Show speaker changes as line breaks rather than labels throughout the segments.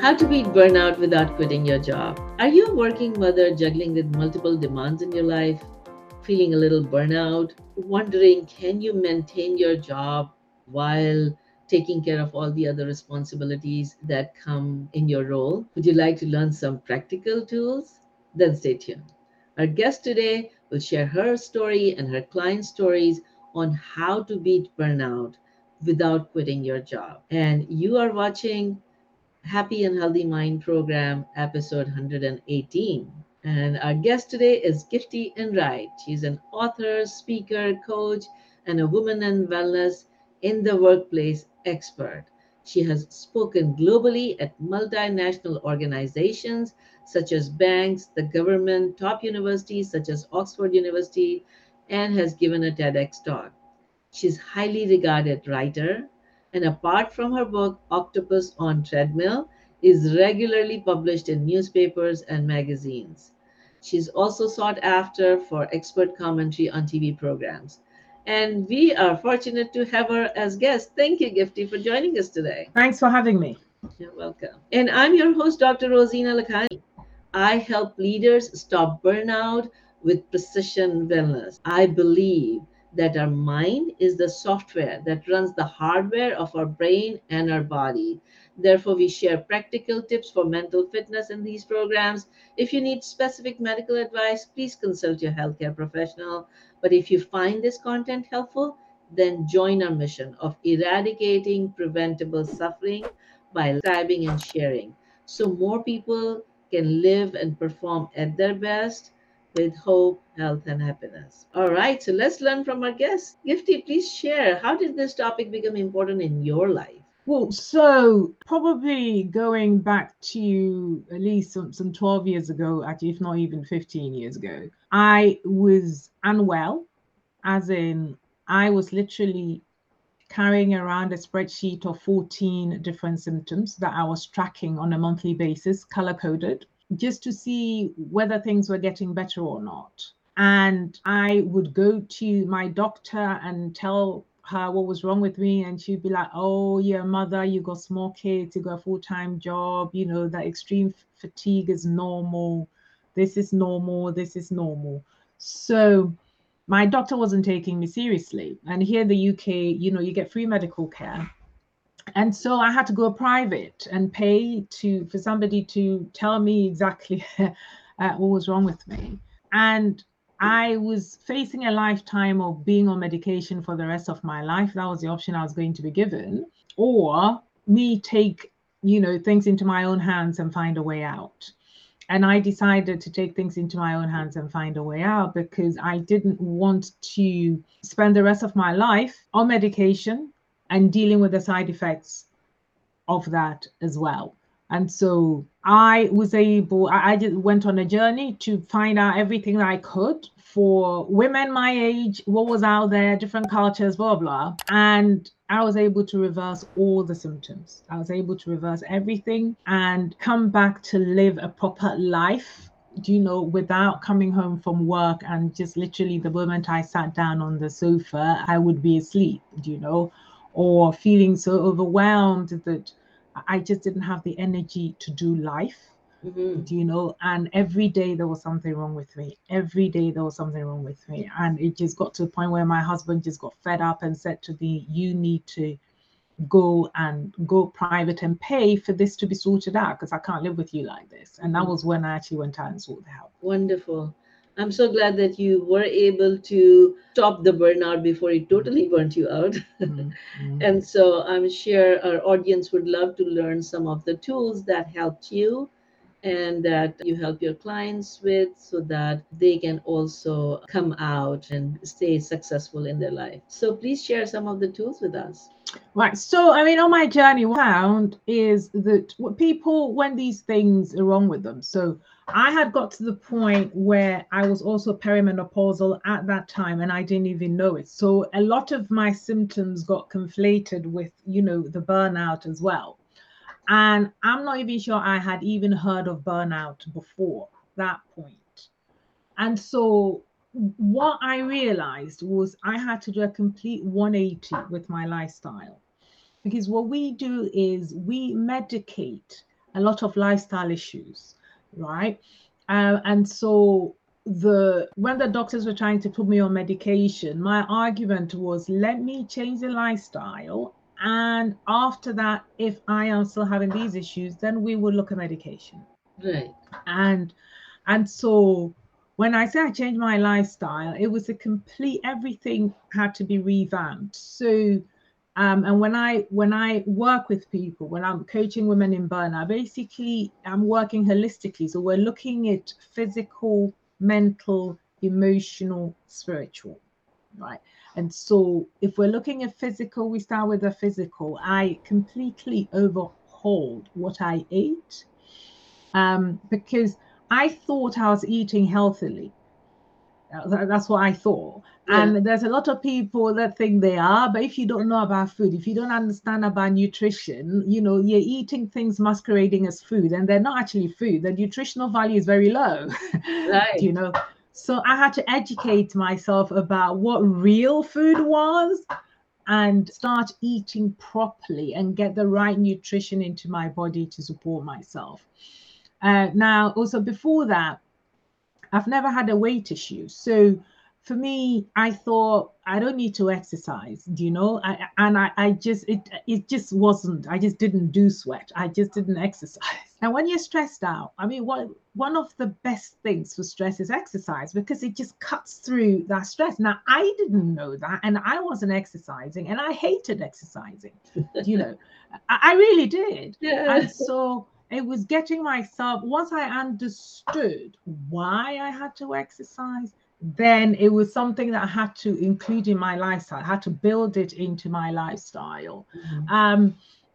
How to beat burnout without quitting your job. Are you a working mother juggling with multiple demands in your life? Feeling a little burnout? Wondering, can you maintain your job while taking care of all the other responsibilities that come in your role? Would you like to learn some practical tools? Then stay tuned. Our guest today will share her story and her client stories on how to beat burnout without quitting your job. And you are watching Happy and Healthy Mind program, episode 118. And our guest today is Gifty Enright. She's an author, speaker, coach, and a woman and wellness in the workplace expert. She has spoken globally at multinational organizations such as banks, the government, top universities such as Oxford University, and has given a TEDx talk. She's highly regarded writer, and apart from her book Octopus on Treadmill, is regularly published in newspapers and magazines. She's also sought after for expert commentary on TV programs. And we are fortunate to have her as guest. Thank you, Gifty, for joining us today.
Thanks for having me.
You're welcome. And I'm your host, Dr. Rosina Lakhani. I help leaders stop burnout with precision wellness. I believe that our mind is the software that runs the hardware of our brain and our body. Therefore, we share practical tips for mental fitness in these programs. If you need specific medical advice, please consult your healthcare professional. But if you find this content helpful, then join our mission of eradicating preventable suffering by subscribing and sharing so more people can live and perform at their best with hope, health, and happiness. All right, so let's learn from our guest. Gifty, please share how did this topic become important in your life?
Well, so probably going back to at least some, some 12 years ago, actually, if not even 15 years ago, I was unwell, as in, I was literally carrying around a spreadsheet of 14 different symptoms that I was tracking on a monthly basis, color coded just to see whether things were getting better or not. And I would go to my doctor and tell her what was wrong with me and she'd be like oh yeah mother you got small kids you got a full-time job you know that extreme fatigue is normal. This is normal this is normal. So my doctor wasn't taking me seriously. And here in the uk you know you get free medical care and so I had to go private and pay to for somebody to tell me exactly uh, what was wrong with me. And I was facing a lifetime of being on medication for the rest of my life. That was the option I was going to be given, or me take you know things into my own hands and find a way out. And I decided to take things into my own hands and find a way out because I didn't want to spend the rest of my life on medication and dealing with the side effects of that as well. And so I was able, I, I just went on a journey to find out everything that I could for women my age, what was out there, different cultures, blah, blah. And I was able to reverse all the symptoms. I was able to reverse everything and come back to live a proper life, you know, without coming home from work and just literally the moment I sat down on the sofa, I would be asleep, you know, or feeling so overwhelmed that I just didn't have the energy to do life. Mm-hmm. Do you know? And every day there was something wrong with me. Every day there was something wrong with me. And it just got to a point where my husband just got fed up and said to me, You need to go and go private and pay for this to be sorted out because I can't live with you like this. And that mm-hmm. was when I actually went out and sought the help.
Wonderful. I'm so glad that you were able to stop the burnout before it totally burnt you out. Mm-hmm. and so I'm sure our audience would love to learn some of the tools that helped you and that you help your clients with so that they can also come out and stay successful in their life. So please share some of the tools with us.
Right. So, I mean, on my journey, what I found is that people, when these things are wrong with them, so I had got to the point where I was also perimenopausal at that time and I didn't even know it. So, a lot of my symptoms got conflated with, you know, the burnout as well. And I'm not even sure I had even heard of burnout before that point. And so, what I realized was I had to do a complete 180 with my lifestyle. Because what we do is we medicate a lot of lifestyle issues, right? Uh, and so the when the doctors were trying to put me on medication, my argument was let me change the lifestyle. And after that, if I am still having these issues, then we will look at medication.
Right.
And and so when I say I changed my lifestyle, it was a complete everything had to be revamped. So um, and when I when I work with people, when I'm coaching women in burnout, basically I'm working holistically. So we're looking at physical, mental, emotional, spiritual, right? And so if we're looking at physical, we start with the physical. I completely overhauled what I ate um, because I thought I was eating healthily. That's what I thought. Yeah. And there's a lot of people that think they are, but if you don't know about food, if you don't understand about nutrition, you know, you're eating things masquerading as food and they're not actually food. The nutritional value is very low. Right. you know. So I had to educate myself about what real food was and start eating properly and get the right nutrition into my body to support myself. Uh, now, also before that, I've never had a weight issue. So for me, I thought I don't need to exercise, do you know? I, and I, I just it it just wasn't. I just didn't do sweat. I just didn't exercise. And when you're stressed out, I mean, what one of the best things for stress is exercise because it just cuts through that stress. Now I didn't know that, and I wasn't exercising, and I hated exercising. you know, I, I really did. Yeah. And so it was getting myself once i understood why i had to exercise then it was something that i had to include in my lifestyle i had to build it into my lifestyle mm-hmm. um,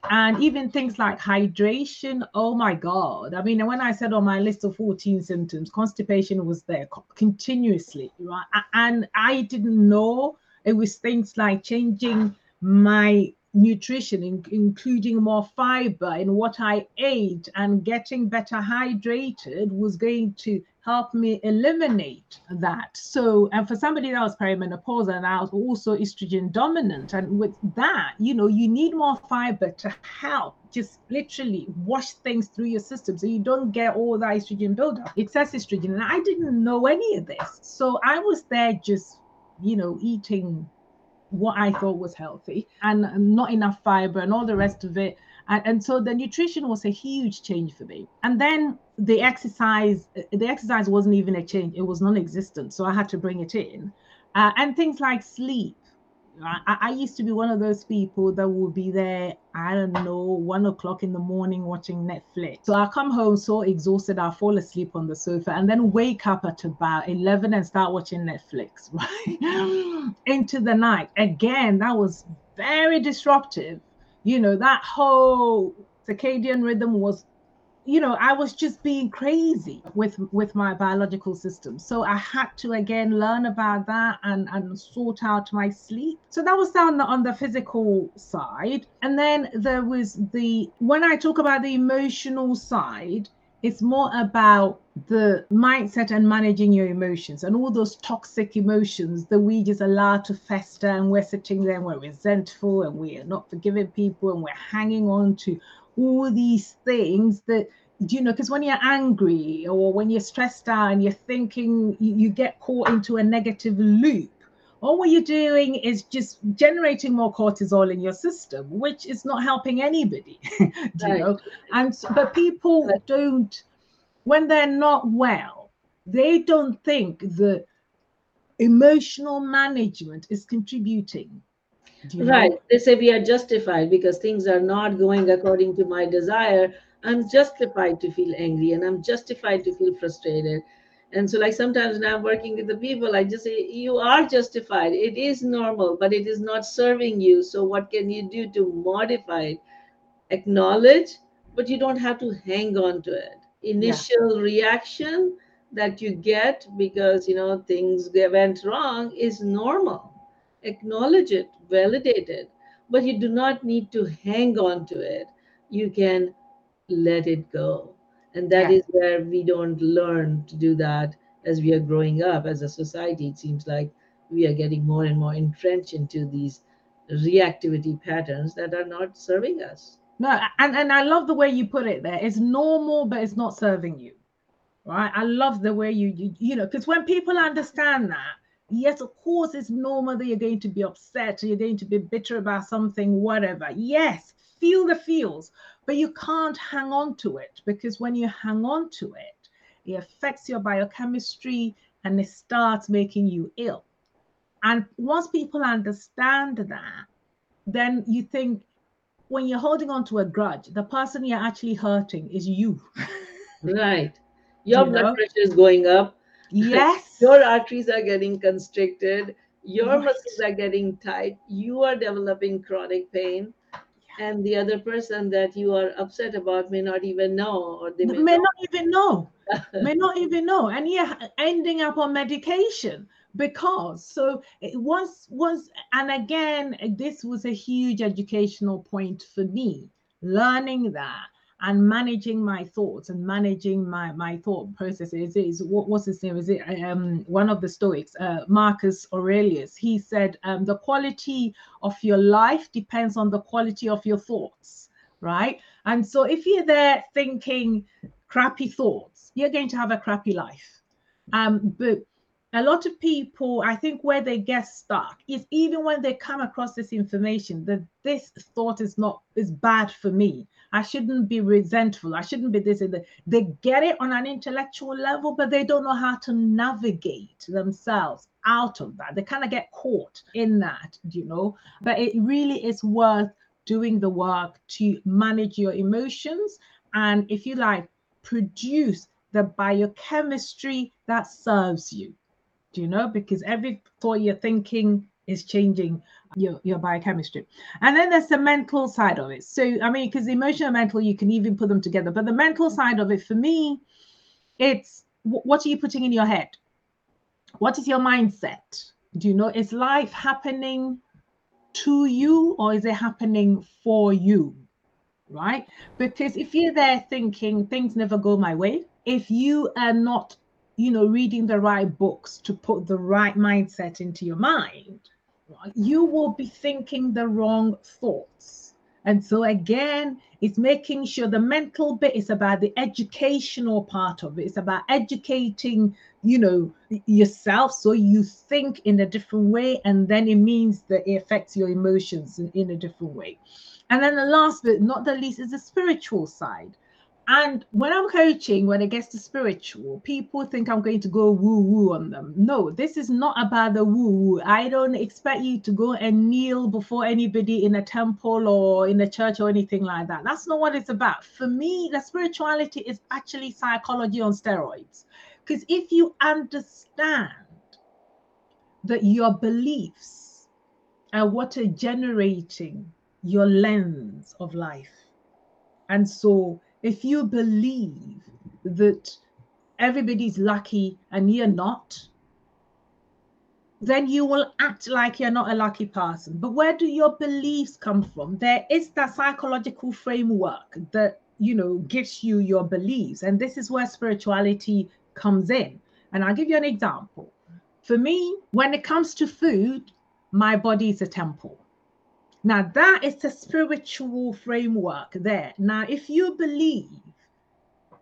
and even things like hydration oh my god. I mean when i said on my list of 14 symptoms constipation was there continuously right? And i didn't know it was things like changing my nutrition, in, including more fiber in what I ate and getting better hydrated was going to help me eliminate that. So, and for somebody that was perimenopause and I was also estrogen dominant, and with that, you know, you need more fiber to help just literally wash things through your system so you don't get all that estrogen buildup, excess estrogen. And I didn't know any of this. So I was there just, you know, eating what I thought was healthy and not enough fiber and all the rest of it. And, and so the nutrition was a huge change for me. And then the exercise, the exercise wasn't even a change, it was non existent. So I had to bring it in. Uh, and things like sleep I, I, used to be one of those people that would be there, I don't know, one o'clock in the morning watching Netflix. So I come home so exhausted, I fall asleep on the sofa and then wake up at about 11 and start watching Netflix, right? Into the night. Again, that was very disruptive. You know, that whole circadian rhythm was you know i was just being crazy with with my biological system. So i had to again learn about that and and sort out my sleep. So that was down the, on the physical side. And then there was the when i talk about the emotional side it's more about the mindset and managing your emotions and all those toxic emotions that we just allow to fester and we're sitting there and we're resentful and we are not forgiving people and we're hanging on to all these things that you know because when you're angry or when you're stressed out and you're thinking you, you get caught into a negative loop all what you're doing is just generating more cortisol in your system which is not helping anybody you right. know and but people don't when they're not well they don't think that emotional management is contributing
right. know? they say we are justified because things are not going according to my desire. I'm justified to feel angry and i'm justified to feel frustrated. And so like sometimes when i'm working with the people i just say you are justified. It is normal but it is not serving you. So what can you do to modify it? Acknowledge but you don't have to hang on to it. Initial yeah. reaction that you get because you know things went wrong is normal acknowledge it, validate it, but you do not need to hang on to it. You can let it go. And that yeah. is where we don't learn to do that as we are growing up as a society. It seems like we are getting more and more entrenched into these reactivity patterns that are not serving us.
No, and, and I love the way you put it there. It's normal, but it's not serving you. Right. I love the way you, you, you know, because when people understand that, yes, of course, it's normal that you're going to be upset, or you're going to be bitter about something, whatever. Yes, feel the feels, but you can't hang on to it because when you hang on to it, it affects your biochemistry and it starts making you ill. And once people understand that, then you think when you're holding on to a grudge, the person you're actually hurting is you.
right. Your you blood know? pressure is going up.
Yes.
Your arteries are getting constricted. Your right. muscles are getting tight. You are developing chronic pain. And the other person that you are upset about may not even know, or they may,
may not even know. may not even know. And you're ending up on medication because so it was was and again eh, this was a huge educational point for me learning that and managing my thoughts and managing my my thought processes is what was his name? Is it um one of the stoics uh, marcus aurelius. He said um, the quality of your life depends on the quality of your thoughts right? And so if you're there thinking crappy thoughts you're going to have a crappy life. Um but a lot of people, I think, where they get stuck is even when they come across this information that this thought is not is bad for me. I shouldn't be resentful. I shouldn't be this. They get it on an intellectual level, but they don't know how to navigate themselves out of that. They kind of get caught in that, you know. But it really is worth doing the work to manage your emotions and, if you like, produce the biochemistry that serves you you know? Because every thought you're thinking is changing your, your biochemistry. And then there's the mental side of it. So, I mean, because emotional mental, you can even put them together. But the mental side of it, for me, it's what are you putting in your head? What is your mindset? Do you know, is life happening to you or is it happening for you? Right? Because if you're there thinking things never go my way, if you are not you know, reading the right books to put the right mindset into your mind, you will be thinking the wrong thoughts. And so, again, it's making sure the mental bit is about the educational part of it. It's about educating, you know, yourself so you think in a different way. And then it means that it affects your emotions in, in a different way. And then the last bit, not the least, is the spiritual side and when I'm coaching, when it gets to spiritual, people think I'm going to go woo woo on them. No, this is not about the woo woo. I don't expect you to go and kneel before anybody in a temple or in a church or anything like that. That's not what it's about. For me, the spirituality is actually psychology on steroids. Because if you understand that your beliefs are what are generating your lens of life, and so if you believe that everybody's lucky and you're not, then you will act like you're not a lucky person. But where do your beliefs come from? There is that psychological framework that you know gives you your beliefs, and this is where spirituality comes in. And I'll give you an example. For me, when it comes to food, my body is a temple. Now, that is the spiritual framework there. Now, if you believe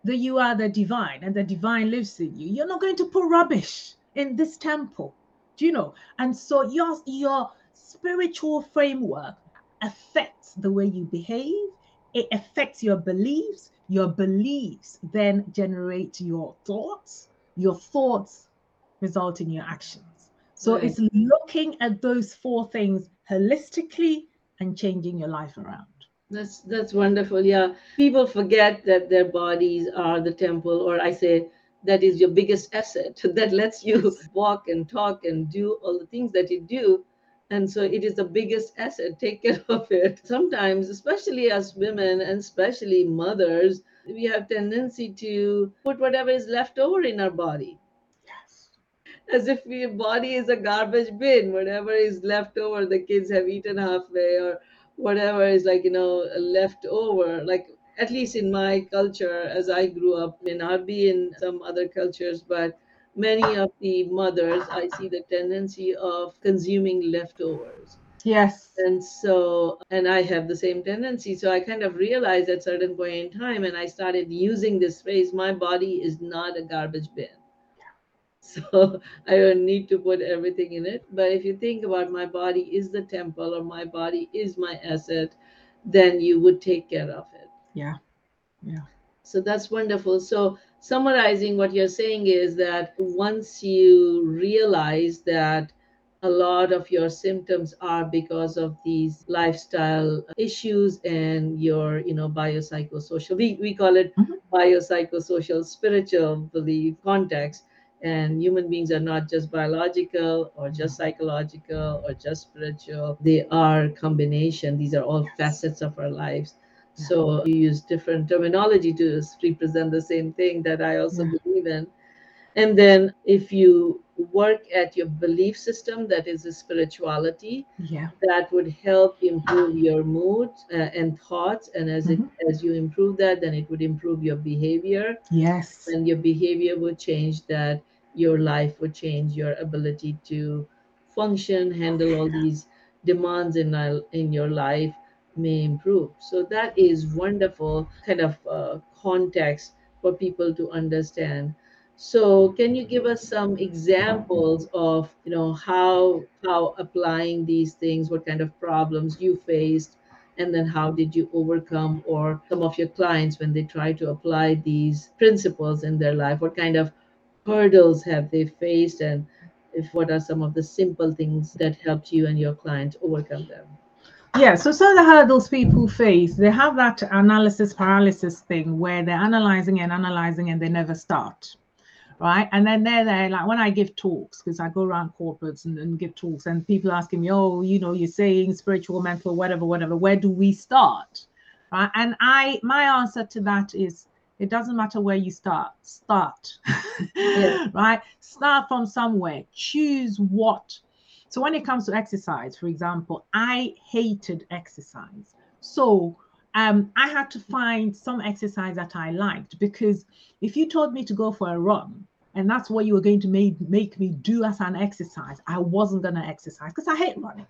that you are the divine and the divine lives in you, you're not going to put rubbish in this temple. Do you know? And so your, your spiritual framework affects the way you behave, it affects your beliefs. Your beliefs then generate your thoughts. Your thoughts result in your actions. So right. it's looking at those four things holistically and changing your life around.
That's that's wonderful. Yeah. People forget that their bodies are the temple, or I say that is your biggest asset that lets you walk and talk and do all the things that you do. And so it is the biggest asset. Take care of it. Sometimes, especially as women and especially mothers, we have tendency to put whatever is left over in our body as if your body is a garbage bin. Whatever is left over, the kids have eaten halfway, or whatever is like you know left over. Like at least in my culture, as I grew up, may not be in some other cultures, but many of the mothers, I see the tendency of consuming leftovers.
Yes.
And so, and I have the same tendency. So I kind of realized at certain point in time, and I started using this phrase, my body is not a garbage bin. So I don't need to put everything in it. But if you think about my body is the temple or my body is my asset, then you would take care of it.
Yeah. Yeah.
So that's wonderful. So summarizing what you're saying is that once you realize that a lot of your symptoms are because of these lifestyle issues and your you know biopsychosocial we, we call it
Mhm.
biopsychosocial spiritual belief context and human beings are not just biological or just psychological or just spiritual. They are combination. These are all facets of our lives.
Yeah.
so you use different terminology to represent the same thing that i also
Yeah.
believe in. And then if you work at your belief system that is a spirituality
Yeah.
that would help improve your mood uh, and thoughts. And as it as you improve that then it would improve your behavior.
Yes.
And your behavior would change that your life would change your ability to function handle all these demands in, in your life may improve. So that is wonderful kind of uh, context for people to understand. So can you give us some examples of you know how how applying these things what kind of problems you faced and then how did you overcome or some of your clients when they try to apply these principles in their life? What kind of hurdles have they faced and if what are some of the simple things that helped you and your clients overcome them
Yeah, so some of the hurdles people face, they have that analysis paralysis thing where they're analyzing and analyzing and they never start. Right. And then they're there, like when I give talks, because I go around corporates and, and give talks, and people asking me, Oh, you know, you're saying spiritual, mental, whatever, whatever, where do we start? Right. And I my answer to that is it doesn't matter where you start, start.
Yeah.
right? Start from somewhere. Choose what so when it comes to exercise, for example, I hated exercise. So um, I had to find some exercise that I liked because if you told me to go for a run and that's what you were going to make, make me do as an exercise, I wasn't going to exercise because I hate running,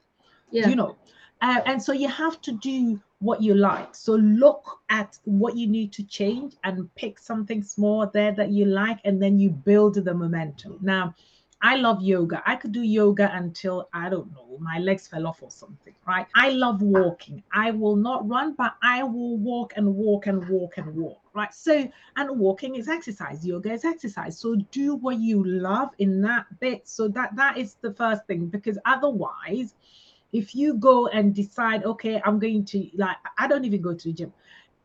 yeah
you know. Uh, and so you have to do what you like. So look at what you need to change and pick something small there that you like, and then you build the momentum. Now, I love yoga. I could do yoga until I don't know, my legs fell off or something, right? I love walking. I will not run, but I will walk and walk and walk and walk, right? So, and walking is exercise, yoga is exercise. So do what you love in that bit. So that that is the first thing because otherwise, if you go and decide, okay, I'm going to like I don't even go to the gym.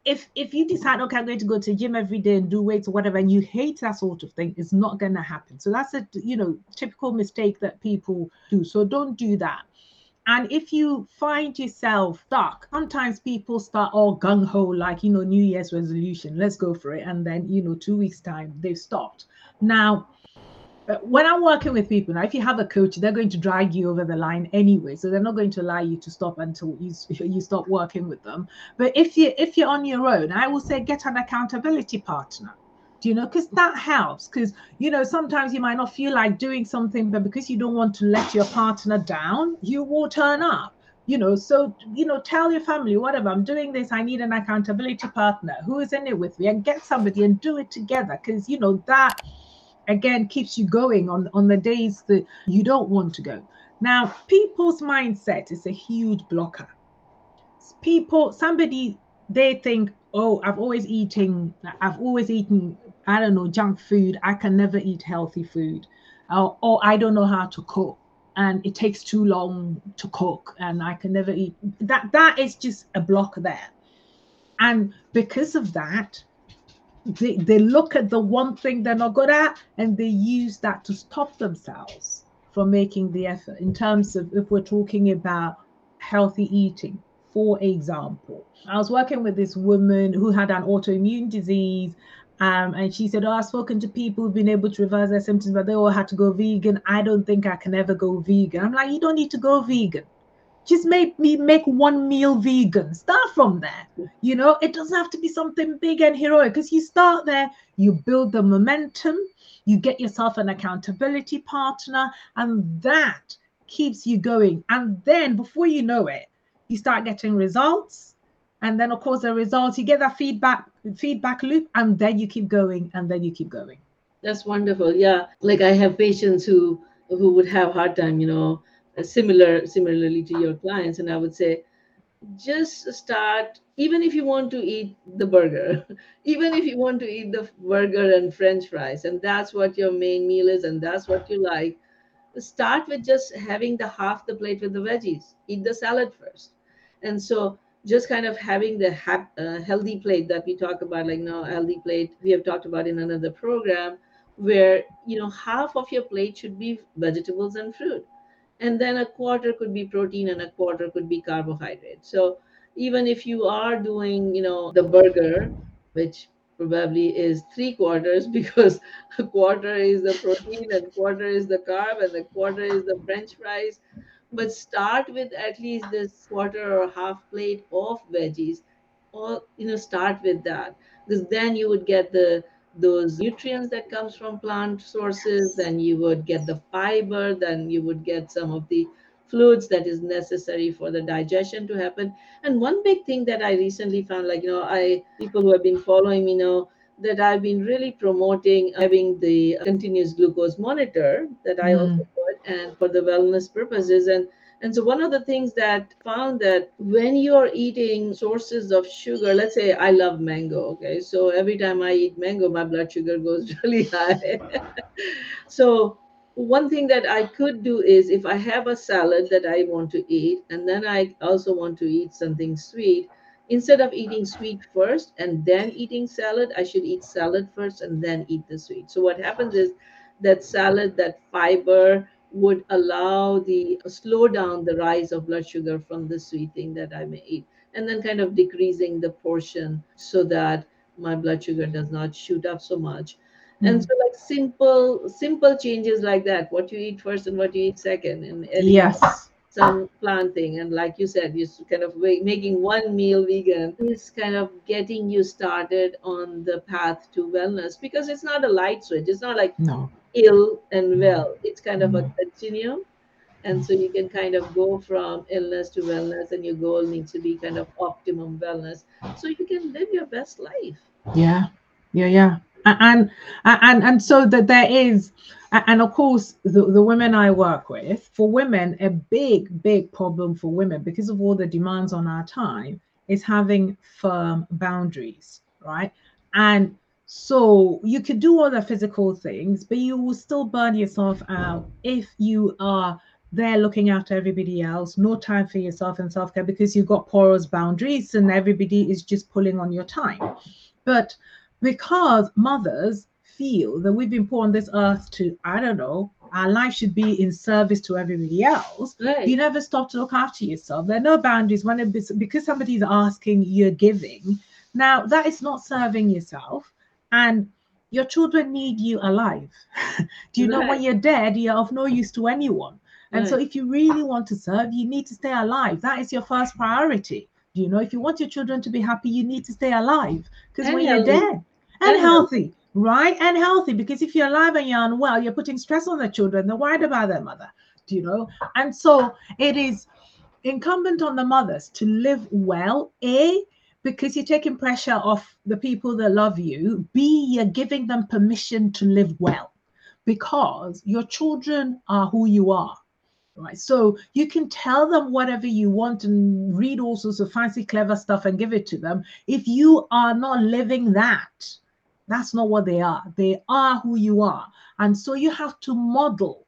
If if you decide okay i'm going to go to the gym every day and do weights or whatever and you hate that sort of thing it's not going to happen. So that's a you know typical mistake that people do. So don't do that. And if you find yourself stuck sometimes people start all gung-ho like you know new year's resolution let's go for it. And then you know two weeks time they've stopped. Now Uh, when I'm working with people now, if you have a coach, they're going to drag you over the line anyway, so they're not going to allow you to stop until you you stop working with them. But if you if you're on your own, I will say get an accountability partner. Do you know? Because that helps. Because you know sometimes you might not feel like doing something, but because you don't want to let your partner down, you will turn up. You know, so you know, tell your family whatever I'm doing this. I need an accountability partner who is in it with me, and get somebody and do it together. Because you know that again keeps you going on on the days that you don't want to go. Now people's mindset is a huge blocker. People somebody they think oh i've always eating i've always eaten i don't know junk food. I can never eat healthy food. Or, or i don't know how to cook and it takes too long to cook and i can never eat. That that is just a block there. And because of that they, they look at the one thing they're not good at and they use that to stop themselves from making the effort. In terms of if we're talking about healthy eating for example i was working with this woman who had an autoimmune disease um, and she said oh i've spoken to people who've been able to reverse their symptoms but they all had to go vegan. I don't think i can ever go vegan. I'm like you don't need to go vegan just make me make one meal vegan start from there you know it doesn't have to be something big and heroic because you start there you build the momentum you get yourself an accountability partner and that keeps you going. And then before you know it, you start getting results. And then of course the results, you get that feedback, feedback loop, and then you keep going and then you keep going.
That's wonderful. Yeah. Like I have patients who who would have hard time, you know, similar similarly to your clients. And I would say, just start even if you want to eat the burger even if you want to eat the burger and french fries and that's what your main meal is and that's what you like start with just having the half the plate with the veggies eat the salad first and so just kind of having the ha- uh, healthy plate that we talk about like no healthy plate we have talked about in another program where you know half of your plate should be vegetables and fruit and then a quarter could be protein and a quarter could be carbohydrate. So even if you are doing you know the burger which probably is three quarters because a quarter is the protein and quarter is the carb and the quarter is the french fries but start with at least this quarter or half plate of veggies or you know start with that. Because then you would get the those nutrients that comes from plant sources then you would get the fiber then you would get some of the fluids that is necessary for the digestion to happen and one big thing that i recently found like you know i people who have been following me know that i've been really promoting having the continuous glucose monitor that i
Mm.
also put and for the wellness purposes and and so one of the things that found that when you're eating sources of sugar, let's say I love mango, okay, so every time I eat mango, my blood sugar goes really high. so one thing that I could do is if I have a salad that I want to eat, and then I also want to eat something sweet, instead of eating sweet first and then eating salad, I should eat salad first and then eat the sweet. So what happens is that salad, that fiber, would allow the slow down the rise of blood sugar from the sweet thing that I may eat, and then kind of decreasing the portion so that my blood sugar does not shoot up so much. And
Mm.
so, like simple, simple changes like that, what you eat first and what you eat second, and adding
Yes.
some plant thing. And like you said, you kind of making one meal vegan is kind of getting you started on the path to wellness because it's not a light switch. It's not like
No.
Ill and well. It's kind of a
Mm.
continuum. And so you can kind of go from illness to wellness, and your goal needs to be kind of optimum wellness. So you can live your best life.
Yeah. Yeah. Yeah. And and and so that there is and of course the, the women I work with, for women, a big, big problem for women because of all the demands on our time is having firm boundaries, right? And so you could do all the physical things, but you will still burn yourself out if you are there looking after everybody else, no time for yourself and self-care because you've got porous boundaries and everybody is just pulling on your time. But because mothers feel that we've been put on this earth to, I don't know, our life should be in service to everybody else.
Right.
You never stop to look after yourself. There are no boundaries when it, because somebody's asking, you're giving. Now that is not serving yourself, and your children need you alive. Do you know when you're dead, you're of no use to anyone. And so, if you really want to serve, you need to stay alive. That is your first priority. Do you know if you want your children to be happy, you need to stay alive because when you're dead and,
And
healthy, right? And healthy because if you're alive and you're unwell, you're putting stress on the children. They're worried about their mother. Do you know? And so it is incumbent on the mothers to live well. A because you're taking pressure off the people that love you. B you're giving them permission to live well because your children are who you are right? So you can tell them whatever you want and read all sorts of fancy clever stuff and give it to them. If you are not living that that's not what they are. They are who you are. And so you have to model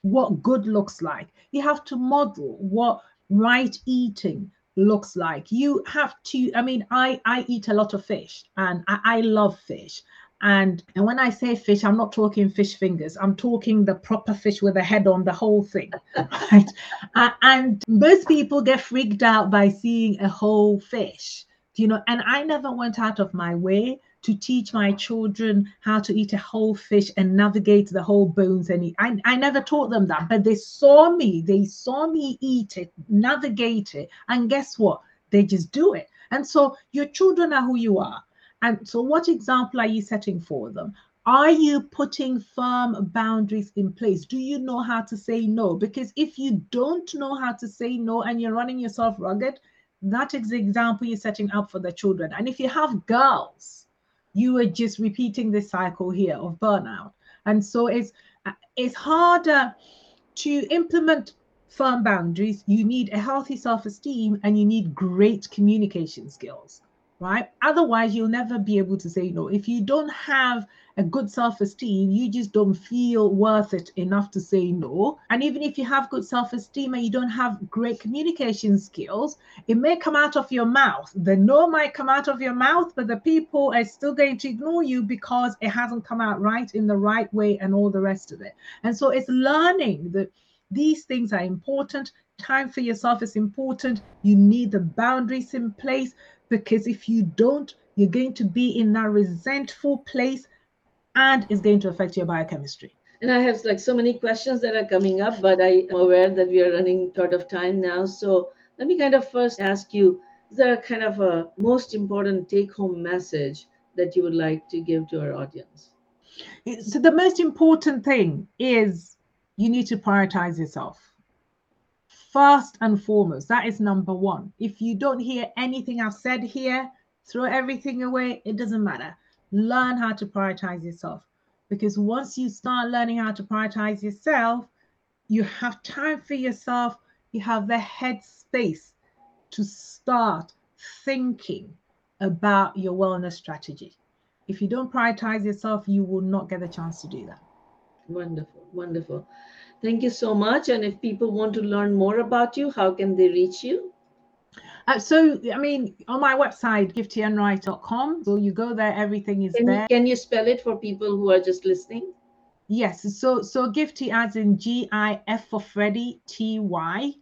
what good looks like. You have to model what right eating looks like you have to i mean i i eat a lot of fish and i, I love fish and and when I say fish, I'm not talking fish fingers. I'm talking the proper fish with a head on the whole thing, right? A- and most people get freaked out by seeing a whole fish, you know? And I never went out of my way to teach my children how to eat a whole fish and navigate the whole bones. And eat. I, I never taught them that, but they saw me. They saw me eat it, navigate it, and guess what? They just do it. And so your children are who you are. And so, what example are you setting for them? are you putting firm boundaries in place? Do you know how to say no? Because if you don't know how to say no and you're running yourself rugged, that is the example you're setting up for the children. And if you have girls, you are just repeating this cycle here of burnout. And so it's it's harder to implement firm boundaries. You need a healthy self-esteem and you need great communication skills right? Otherwise, you'll never be able to say no. If you don't have a good self esteem, you just don't feel worth it enough to say no. And even if you have good self esteem and you don't have great communication skills, it may come out of your mouth. The no might come out of your mouth, but the people are still going to ignore you because it hasn't come out right in the right way and all the rest of it. And so it's learning that these things are important. Time for yourself is important. You need the boundaries in place because if you don't, you're going to be in that resentful place and it's going to affect your biochemistry.
And I have like so many questions that are coming up, but I am aware that we are running short of time now. So let me kind of first ask you, is there a kind of a most important take home message that you would like to give to our audience?
So the most important thing is you need to prioritize yourself first and foremost. That is number one. If you don't hear anything I've said here, throw everything away. It doesn't matter. Learn how to prioritize yourself. Because once you start learning how to prioritize yourself, you have time for yourself. You have the head space to start thinking about your wellness strategy. If you don't prioritize yourself, you will not get the chance to do that.
Wonderful, wonderful. Thank you so much. And if people want to learn more about you, how can they reach you?
Uh, so, I mean, on my website, giftyenright.com. So you go there, everything is
can
there.
You, can you spell it for people who are just listening?
Yes. So, so Gifty as in G I F for Freddie T Y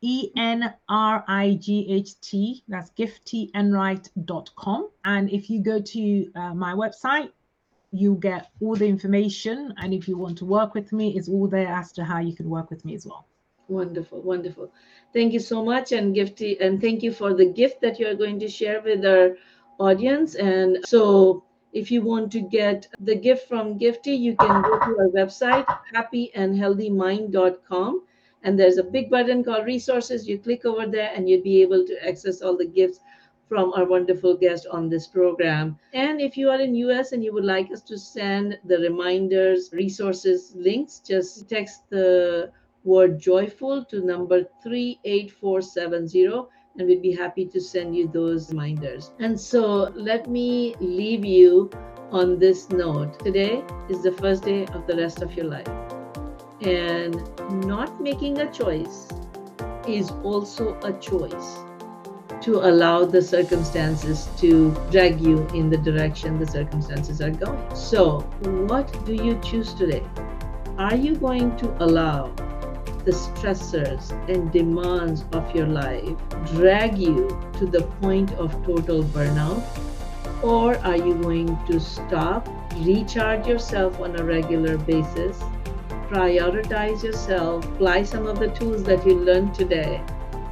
E N R I G H T. That's giftyenright.com. And if you go to uh, my website, you get all the information. And if you want to work with me, it's all there as to how you can work with me as well.
Wonderful, wonderful. Thank you so much, and gifty, and thank you for the gift that you are going to share with our audience. And so, if you want to get the gift from Gifty, you can go to our website, happyandhealthymind.com, and there's a big button called resources. You click over there, and you'll be able to access all the gifts from our wonderful guest on this program. And if you are in US and you would like us to send the reminders, resources, links, just text the word joyful to number 38470 and we'd be happy to send you those reminders. And so let me leave you on this note. Today is the first day of the rest of your life. And not making a choice is also a choice to allow the circumstances to drag you in the direction the circumstances are going. So, what do you choose today? Are you going to allow the stressors and demands of your life drag you to the point of total burnout? Or are you going to stop, recharge yourself on a regular basis, prioritize yourself, apply some of the tools that you learned today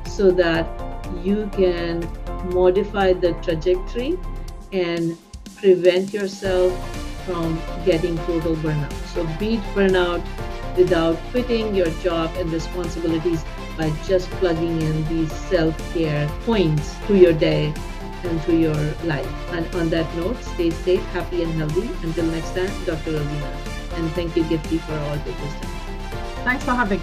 so that you can modify the trajectory and prevent yourself from getting total burnout. So beat burnout without quitting your job and responsibilities by just plugging in these self-care points to your day and to your life. And on that note, stay safe, happy, and healthy. Until next time, Dr. Ravina. And thank you, Gifty, for all the wisdom.
Thanks for having